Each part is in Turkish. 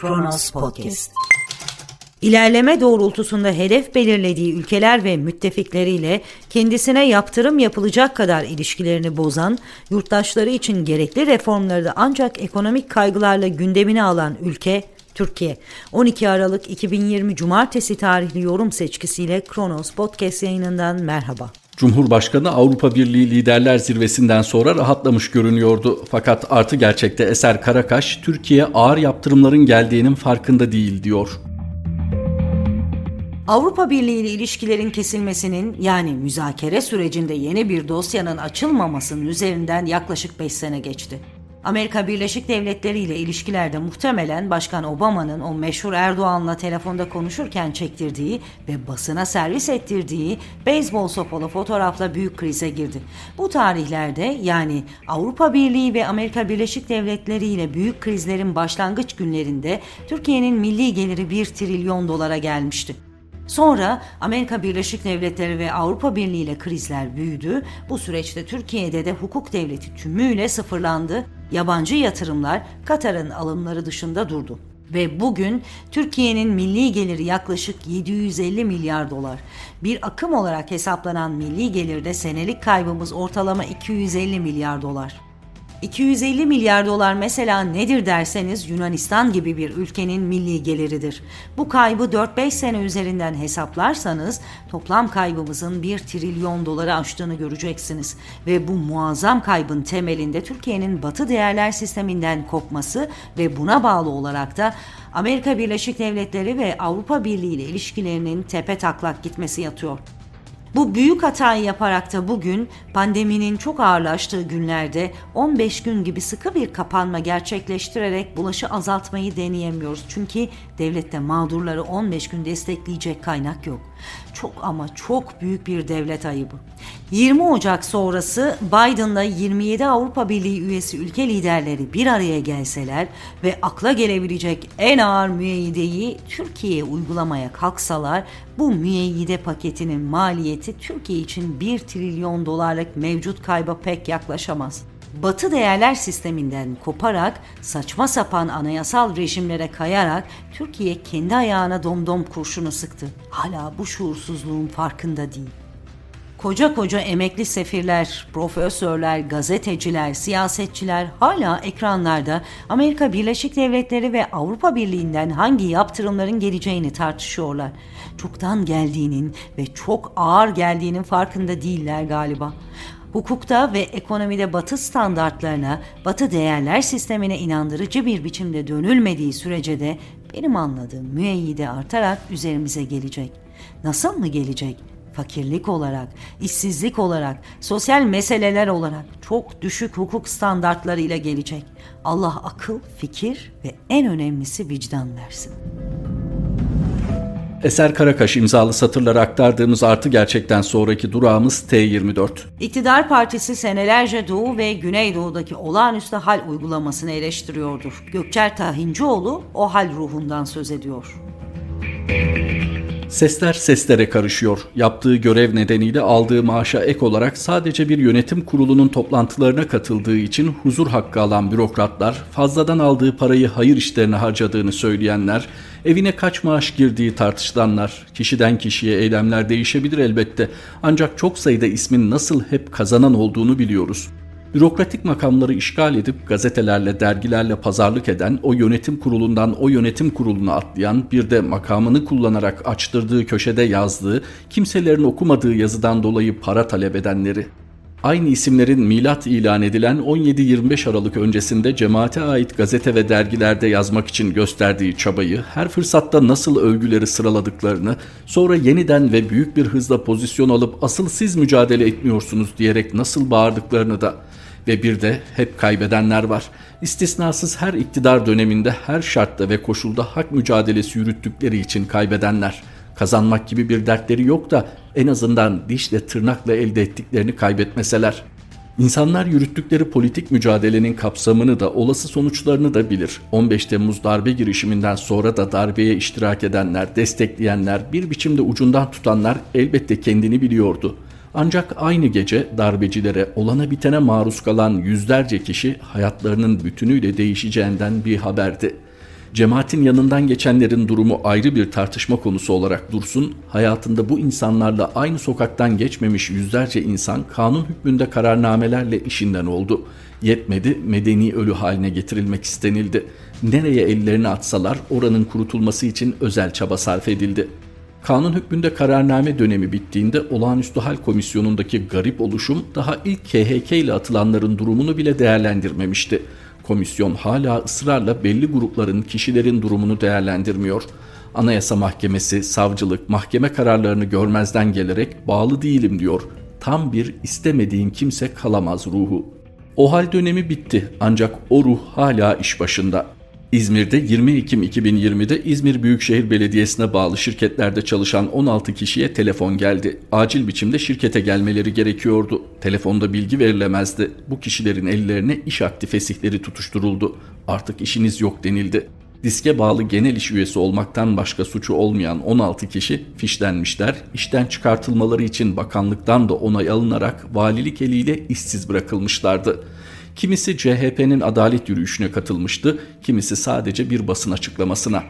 Kronos Podcast. İlerleme doğrultusunda hedef belirlediği ülkeler ve müttefikleriyle kendisine yaptırım yapılacak kadar ilişkilerini bozan, yurttaşları için gerekli reformları da ancak ekonomik kaygılarla gündemine alan ülke Türkiye. 12 Aralık 2020 Cumartesi tarihli yorum seçkisiyle Kronos Podcast yayınından merhaba. Cumhurbaşkanı Avrupa Birliği Liderler Zirvesi'nden sonra rahatlamış görünüyordu. Fakat artı gerçekte Eser Karakaş, Türkiye ağır yaptırımların geldiğinin farkında değil diyor. Avrupa Birliği ile ilişkilerin kesilmesinin yani müzakere sürecinde yeni bir dosyanın açılmamasının üzerinden yaklaşık 5 sene geçti. Amerika Birleşik Devletleri ile ilişkilerde muhtemelen Başkan Obama'nın o meşhur Erdoğan'la telefonda konuşurken çektirdiği ve basına servis ettirdiği beyzbol sopalı fotoğrafla büyük krize girdi. Bu tarihlerde yani Avrupa Birliği ve Amerika Birleşik Devletleri ile büyük krizlerin başlangıç günlerinde Türkiye'nin milli geliri 1 trilyon dolara gelmişti. Sonra Amerika Birleşik Devletleri ve Avrupa Birliği ile krizler büyüdü. Bu süreçte Türkiye'de de hukuk devleti tümüyle sıfırlandı. Yabancı yatırımlar Katar'ın alımları dışında durdu. Ve bugün Türkiye'nin milli geliri yaklaşık 750 milyar dolar. Bir akım olarak hesaplanan milli gelirde senelik kaybımız ortalama 250 milyar dolar. 250 milyar dolar mesela nedir derseniz Yunanistan gibi bir ülkenin milli geliridir. Bu kaybı 4-5 sene üzerinden hesaplarsanız toplam kaybımızın 1 trilyon doları aştığını göreceksiniz. Ve bu muazzam kaybın temelinde Türkiye'nin batı değerler sisteminden kopması ve buna bağlı olarak da Amerika Birleşik Devletleri ve Avrupa Birliği ile ilişkilerinin tepe taklak gitmesi yatıyor. Bu büyük hatayı yaparak da bugün pandeminin çok ağırlaştığı günlerde 15 gün gibi sıkı bir kapanma gerçekleştirerek bulaşı azaltmayı deneyemiyoruz. Çünkü devlette mağdurları 15 gün destekleyecek kaynak yok. Çok ama çok büyük bir devlet ayıbı. 20 Ocak sonrası Biden'la 27 Avrupa Birliği üyesi ülke liderleri bir araya gelseler ve akla gelebilecek en ağır müeyyideyi Türkiye'ye uygulamaya kalksalar bu müeyyide paketinin maliyeti Türkiye için 1 trilyon dolarlık mevcut kayba pek yaklaşamaz. Batı değerler sisteminden koparak saçma sapan anayasal rejimlere kayarak Türkiye kendi ayağına domdom kurşunu sıktı. Hala bu şuursuzluğun farkında değil. Koca koca emekli sefirler, profesörler, gazeteciler, siyasetçiler hala ekranlarda Amerika Birleşik Devletleri ve Avrupa Birliği'nden hangi yaptırımların geleceğini tartışıyorlar. Çoktan geldiğinin ve çok ağır geldiğinin farkında değiller galiba. Hukukta ve ekonomide batı standartlarına, batı değerler sistemine inandırıcı bir biçimde dönülmediği sürece de benim anladığım müeyyide artarak üzerimize gelecek. Nasıl mı gelecek? fakirlik olarak, işsizlik olarak, sosyal meseleler olarak çok düşük hukuk standartlarıyla gelecek. Allah akıl, fikir ve en önemlisi vicdan versin. Eser Karakaş imzalı satırları aktardığımız artı gerçekten sonraki durağımız T24. İktidar Partisi senelerce Doğu ve Güneydoğu'daki olağanüstü hal uygulamasını eleştiriyordur. Gökçer Tahincioğlu o hal ruhundan söz ediyor. Sesler seslere karışıyor. Yaptığı görev nedeniyle aldığı maaşa ek olarak sadece bir yönetim kurulunun toplantılarına katıldığı için huzur hakkı alan bürokratlar, fazladan aldığı parayı hayır işlerine harcadığını söyleyenler, evine kaç maaş girdiği tartışılanlar, kişiden kişiye eylemler değişebilir elbette. Ancak çok sayıda ismin nasıl hep kazanan olduğunu biliyoruz. Bürokratik makamları işgal edip gazetelerle, dergilerle pazarlık eden, o yönetim kurulundan o yönetim kuruluna atlayan, bir de makamını kullanarak açtırdığı köşede yazdığı, kimselerin okumadığı yazıdan dolayı para talep edenleri. Aynı isimlerin milat ilan edilen 17-25 Aralık öncesinde cemaate ait gazete ve dergilerde yazmak için gösterdiği çabayı, her fırsatta nasıl övgüleri sıraladıklarını, sonra yeniden ve büyük bir hızla pozisyon alıp asıl siz mücadele etmiyorsunuz diyerek nasıl bağırdıklarını da ve bir de hep kaybedenler var. İstisnasız her iktidar döneminde her şartta ve koşulda hak mücadelesi yürüttükleri için kaybedenler. Kazanmak gibi bir dertleri yok da en azından dişle tırnakla elde ettiklerini kaybetmeseler. İnsanlar yürüttükleri politik mücadelenin kapsamını da olası sonuçlarını da bilir. 15 Temmuz darbe girişiminden sonra da darbeye iştirak edenler, destekleyenler, bir biçimde ucundan tutanlar elbette kendini biliyordu.'' Ancak aynı gece darbecilere olana bitene maruz kalan yüzlerce kişi hayatlarının bütünüyle değişeceğinden bir haberdi. Cemaatin yanından geçenlerin durumu ayrı bir tartışma konusu olarak dursun, hayatında bu insanlarla aynı sokaktan geçmemiş yüzlerce insan kanun hükmünde kararnamelerle işinden oldu. Yetmedi, medeni ölü haline getirilmek istenildi. Nereye ellerini atsalar oranın kurutulması için özel çaba sarf edildi. Kanun hükmünde kararname dönemi bittiğinde olağanüstü hal komisyonundaki garip oluşum daha ilk KHK ile atılanların durumunu bile değerlendirmemişti. Komisyon hala ısrarla belli grupların, kişilerin durumunu değerlendirmiyor. Anayasa Mahkemesi, savcılık, mahkeme kararlarını görmezden gelerek bağlı değilim diyor. Tam bir istemediğin kimse kalamaz ruhu. O hal dönemi bitti ancak o ruh hala iş başında. İzmir'de 20 Ekim 2020'de İzmir Büyükşehir Belediyesi'ne bağlı şirketlerde çalışan 16 kişiye telefon geldi. Acil biçimde şirkete gelmeleri gerekiyordu. Telefonda bilgi verilemezdi. Bu kişilerin ellerine iş akti fesihleri tutuşturuldu. Artık işiniz yok denildi. Diske bağlı genel iş üyesi olmaktan başka suçu olmayan 16 kişi fişlenmişler. İşten çıkartılmaları için bakanlıktan da onay alınarak valilik eliyle işsiz bırakılmışlardı. Kimisi CHP'nin adalet yürüyüşüne katılmıştı, kimisi sadece bir basın açıklamasına.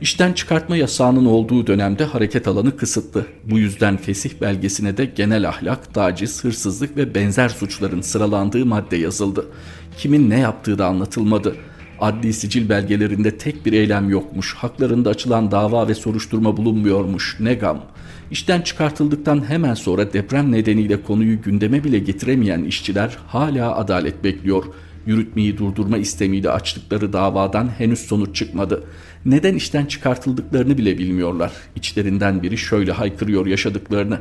İşten çıkartma yasağının olduğu dönemde hareket alanı kısıtlı. Bu yüzden fesih belgesine de genel ahlak, taciz, hırsızlık ve benzer suçların sıralandığı madde yazıldı. Kimin ne yaptığı da anlatılmadı. Adli sicil belgelerinde tek bir eylem yokmuş. Haklarında açılan dava ve soruşturma bulunmuyormuş. Ne gam. İşten çıkartıldıktan hemen sonra deprem nedeniyle konuyu gündeme bile getiremeyen işçiler hala adalet bekliyor. Yürütmeyi durdurma istemiyle açtıkları davadan henüz sonuç çıkmadı. Neden işten çıkartıldıklarını bile bilmiyorlar. İçlerinden biri şöyle haykırıyor yaşadıklarını.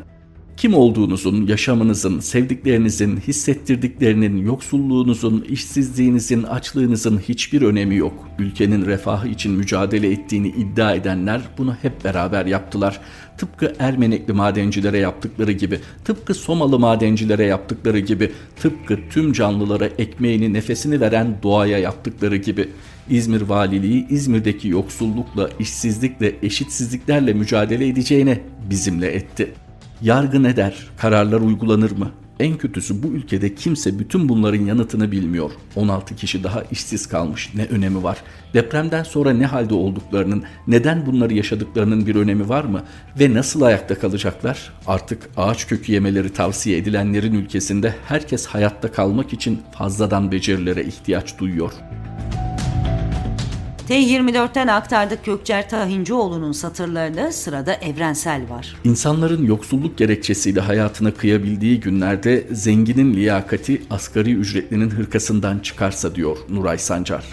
Kim olduğunuzun, yaşamınızın, sevdiklerinizin, hissettirdiklerinin, yoksulluğunuzun, işsizliğinizin, açlığınızın hiçbir önemi yok. Ülkenin refahı için mücadele ettiğini iddia edenler bunu hep beraber yaptılar. Tıpkı Ermenekli madencilere yaptıkları gibi, tıpkı Somalı madencilere yaptıkları gibi, tıpkı tüm canlılara ekmeğini, nefesini veren doğaya yaptıkları gibi. İzmir Valiliği İzmir'deki yoksullukla, işsizlikle, eşitsizliklerle mücadele edeceğine bizimle etti.'' Yargı ne der? Kararlar uygulanır mı? En kötüsü bu ülkede kimse bütün bunların yanıtını bilmiyor. 16 kişi daha işsiz kalmış. Ne önemi var? Depremden sonra ne halde olduklarının, neden bunları yaşadıklarının bir önemi var mı? Ve nasıl ayakta kalacaklar? Artık ağaç kökü yemeleri tavsiye edilenlerin ülkesinde herkes hayatta kalmak için fazladan becerilere ihtiyaç duyuyor.'' T24'ten aktardık Gökçer Tahincioğlu'nun satırlarında sırada evrensel var. İnsanların yoksulluk gerekçesiyle hayatına kıyabildiği günlerde zenginin liyakati asgari ücretlinin hırkasından çıkarsa diyor Nuray Sancar.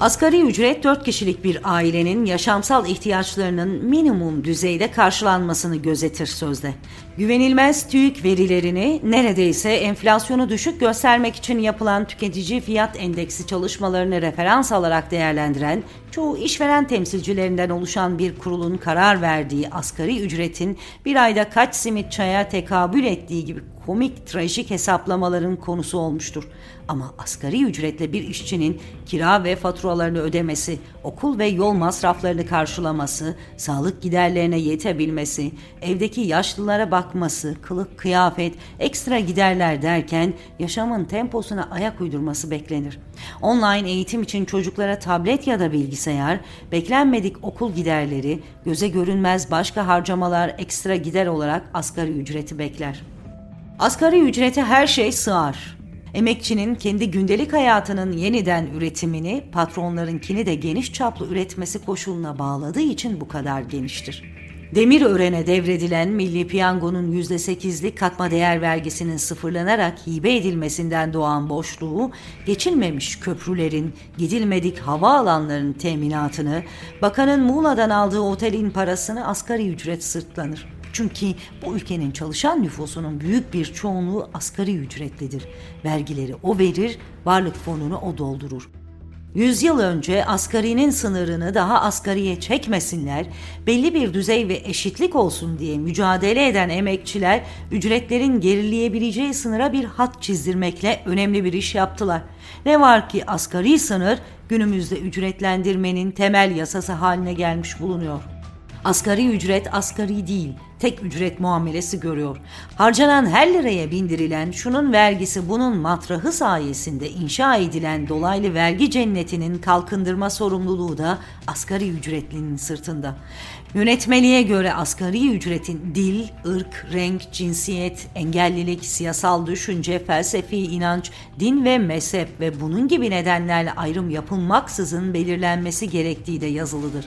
Asgari ücret 4 kişilik bir ailenin yaşamsal ihtiyaçlarının minimum düzeyde karşılanmasını gözetir sözde. Güvenilmez TÜİK verilerini neredeyse enflasyonu düşük göstermek için yapılan tüketici fiyat endeksi çalışmalarını referans alarak değerlendiren çoğu işveren temsilcilerinden oluşan bir kurulun karar verdiği asgari ücretin bir ayda kaç simit çaya tekabül ettiği gibi komik trajik hesaplamaların konusu olmuştur. Ama asgari ücretle bir işçinin kira ve faturalarını ödemesi, okul ve yol masraflarını karşılaması, sağlık giderlerine yetebilmesi, evdeki yaşlılara bakması, kılık kıyafet, ekstra giderler derken yaşamın temposuna ayak uydurması beklenir. Online eğitim için çocuklara tablet ya da bilgisayar, beklenmedik okul giderleri, göze görünmez başka harcamalar ekstra gider olarak asgari ücreti bekler. Asgari ücrete her şey sığar. Emekçinin kendi gündelik hayatının yeniden üretimini patronlarınkini de geniş çaplı üretmesi koşuluna bağladığı için bu kadar geniştir. Demir örene devredilen Milli Piyango'nun %8'lik katma değer vergisinin sıfırlanarak hibe edilmesinden doğan boşluğu, geçilmemiş köprülerin, gidilmedik hava alanlarının teminatını, bakanın Muğla'dan aldığı otelin parasını asgari ücret sırtlanır. Çünkü bu ülkenin çalışan nüfusunun büyük bir çoğunluğu asgari ücretlidir. Vergileri o verir, varlık fonunu o doldurur. Yüzyıl önce asgarinin sınırını daha asgariye çekmesinler, belli bir düzey ve eşitlik olsun diye mücadele eden emekçiler ücretlerin gerileyebileceği sınıra bir hat çizdirmekle önemli bir iş yaptılar. Ne var ki asgari sınır günümüzde ücretlendirmenin temel yasası haline gelmiş bulunuyor. Asgari ücret asgari değil, tek ücret muamelesi görüyor. Harcanan her liraya bindirilen şunun vergisi bunun matrahı sayesinde inşa edilen dolaylı vergi cennetinin kalkındırma sorumluluğu da asgari ücretlinin sırtında. Yönetmeliğe göre asgari ücretin dil, ırk, renk, cinsiyet, engellilik, siyasal düşünce, felsefi inanç, din ve mezhep ve bunun gibi nedenlerle ayrım yapılmaksızın belirlenmesi gerektiği de yazılıdır.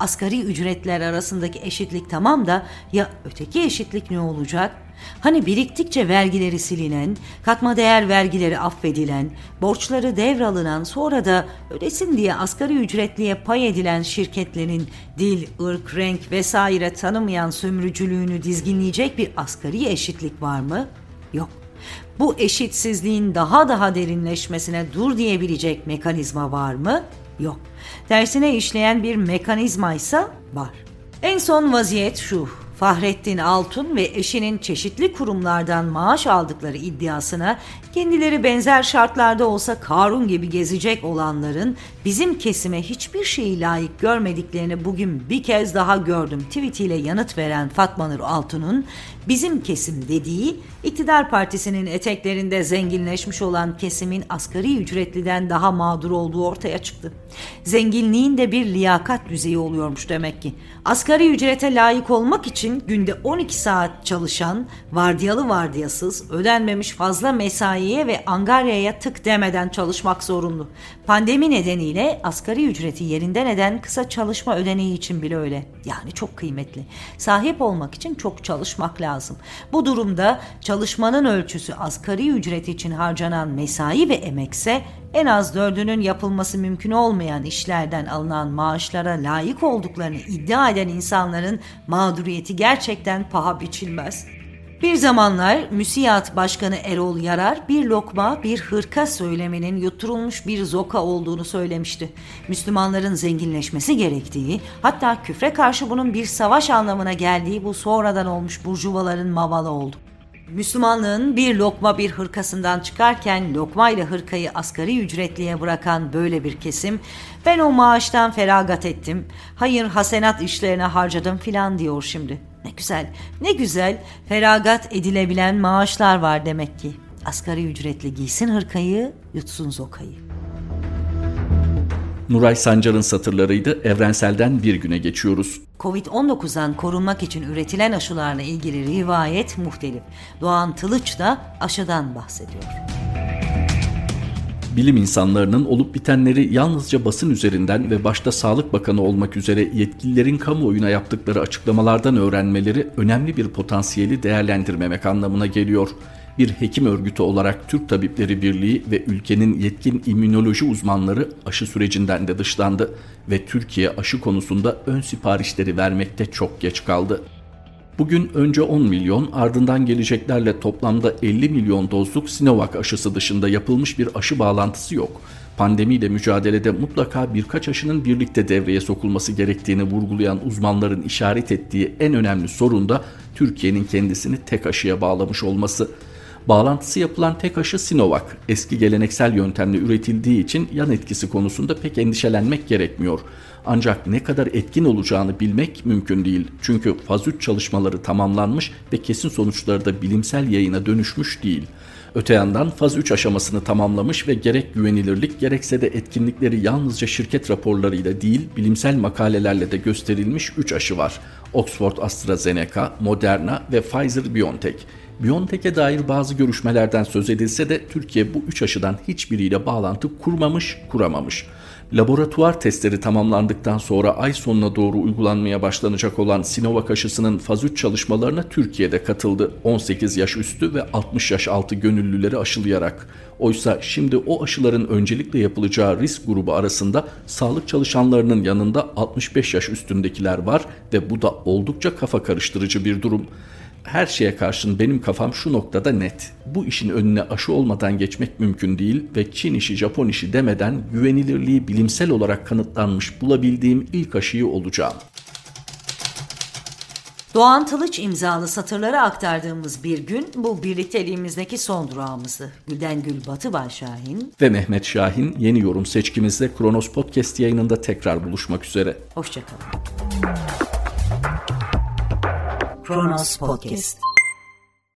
Asgari ücretler arasındaki eşitlik tamam da ya öteki eşitlik ne olacak? Hani biriktikçe vergileri silinen, katma değer vergileri affedilen, borçları devralınan sonra da ödesin diye asgari ücretliye pay edilen şirketlerin dil, ırk, renk vesaire tanımayan sömürücülüğünü dizginleyecek bir asgari eşitlik var mı? Yok. Bu eşitsizliğin daha daha derinleşmesine dur diyebilecek mekanizma var mı? Yok. Tersine işleyen bir mekanizma ise var. En son vaziyet şu. Fahrettin Altun ve eşinin çeşitli kurumlardan maaş aldıkları iddiasına kendileri benzer şartlarda olsa Karun gibi gezecek olanların bizim kesime hiçbir şeyi layık görmediklerini bugün bir kez daha gördüm tweetiyle yanıt veren Fatma Nur Altun'un bizim kesim dediği iktidar partisinin eteklerinde zenginleşmiş olan kesimin asgari ücretliden daha mağdur olduğu ortaya çıktı. Zenginliğin de bir liyakat düzeyi oluyormuş demek ki. Asgari ücrete layık olmak için günde 12 saat çalışan, vardiyalı vardiyasız, ödenmemiş fazla mesaiye ve angaryaya tık demeden çalışmak zorunlu. Pandemi nedeniyle asgari ücreti yerinden eden kısa çalışma ödeneği için bile öyle. Yani çok kıymetli. Sahip olmak için çok çalışmak lazım. Bu durumda çalışmanın ölçüsü asgari ücret için harcanan mesai ve emekse en az dördünün yapılması mümkün olmayan işlerden alınan maaşlara layık olduklarını iddia eden insanların mağduriyeti gerçekten paha biçilmez. Bir zamanlar müsiyat başkanı Erol Yarar bir lokma bir hırka söyleminin yutturulmuş bir zoka olduğunu söylemişti. Müslümanların zenginleşmesi gerektiği hatta küfre karşı bunun bir savaş anlamına geldiği bu sonradan olmuş burjuvaların mavalı oldu. Müslümanlığın bir lokma bir hırkasından çıkarken lokma ile hırkayı asgari ücretliye bırakan böyle bir kesim ben o maaştan feragat ettim, hayır hasenat işlerine harcadım filan diyor şimdi. Ne güzel, ne güzel feragat edilebilen maaşlar var demek ki. Asgari ücretli giysin hırkayı, yutsun zokayı. Nuray Sancar'ın satırlarıydı. Evrensel'den bir güne geçiyoruz. Covid-19'dan korunmak için üretilen aşılarla ilgili rivayet muhtelif. Doğan Tılıç da aşıdan bahsediyor. Bilim insanlarının olup bitenleri yalnızca basın üzerinden ve başta Sağlık Bakanı olmak üzere yetkililerin kamuoyuna yaptıkları açıklamalardan öğrenmeleri önemli bir potansiyeli değerlendirmemek anlamına geliyor bir hekim örgütü olarak Türk Tabipleri Birliği ve ülkenin yetkin immünoloji uzmanları aşı sürecinden de dışlandı ve Türkiye aşı konusunda ön siparişleri vermekte çok geç kaldı. Bugün önce 10 milyon ardından geleceklerle toplamda 50 milyon dozluk Sinovac aşısı dışında yapılmış bir aşı bağlantısı yok. Pandemiyle mücadelede mutlaka birkaç aşının birlikte devreye sokulması gerektiğini vurgulayan uzmanların işaret ettiği en önemli sorun da Türkiye'nin kendisini tek aşıya bağlamış olması. Bağlantısı yapılan tek aşı Sinovac. Eski geleneksel yöntemle üretildiği için yan etkisi konusunda pek endişelenmek gerekmiyor. Ancak ne kadar etkin olacağını bilmek mümkün değil. Çünkü faz 3 çalışmaları tamamlanmış ve kesin sonuçları da bilimsel yayına dönüşmüş değil. Öte yandan faz 3 aşamasını tamamlamış ve gerek güvenilirlik gerekse de etkinlikleri yalnızca şirket raporlarıyla değil bilimsel makalelerle de gösterilmiş 3 aşı var. Oxford AstraZeneca, Moderna ve Pfizer-BioNTech. BioNTech'e dair bazı görüşmelerden söz edilse de Türkiye bu üç aşıdan hiçbiriyle bağlantı kurmamış, kuramamış. Laboratuvar testleri tamamlandıktan sonra ay sonuna doğru uygulanmaya başlanacak olan Sinovac aşısının faz 3 çalışmalarına Türkiye'de katıldı. 18 yaş üstü ve 60 yaş altı gönüllüleri aşılayarak. Oysa şimdi o aşıların öncelikle yapılacağı risk grubu arasında sağlık çalışanlarının yanında 65 yaş üstündekiler var ve bu da oldukça kafa karıştırıcı bir durum her şeye karşın benim kafam şu noktada net. Bu işin önüne aşı olmadan geçmek mümkün değil ve Çin işi Japon işi demeden güvenilirliği bilimsel olarak kanıtlanmış bulabildiğim ilk aşıyı olacağım. Doğan Tılıç imzalı satırları aktardığımız bir gün bu birlikteliğimizdeki son durağımızdı. Gülden Gül Batı Şahin ve Mehmet Şahin yeni yorum seçkimizde Kronos Podcast yayınında tekrar buluşmak üzere. Hoşçakalın. Kronos Podcast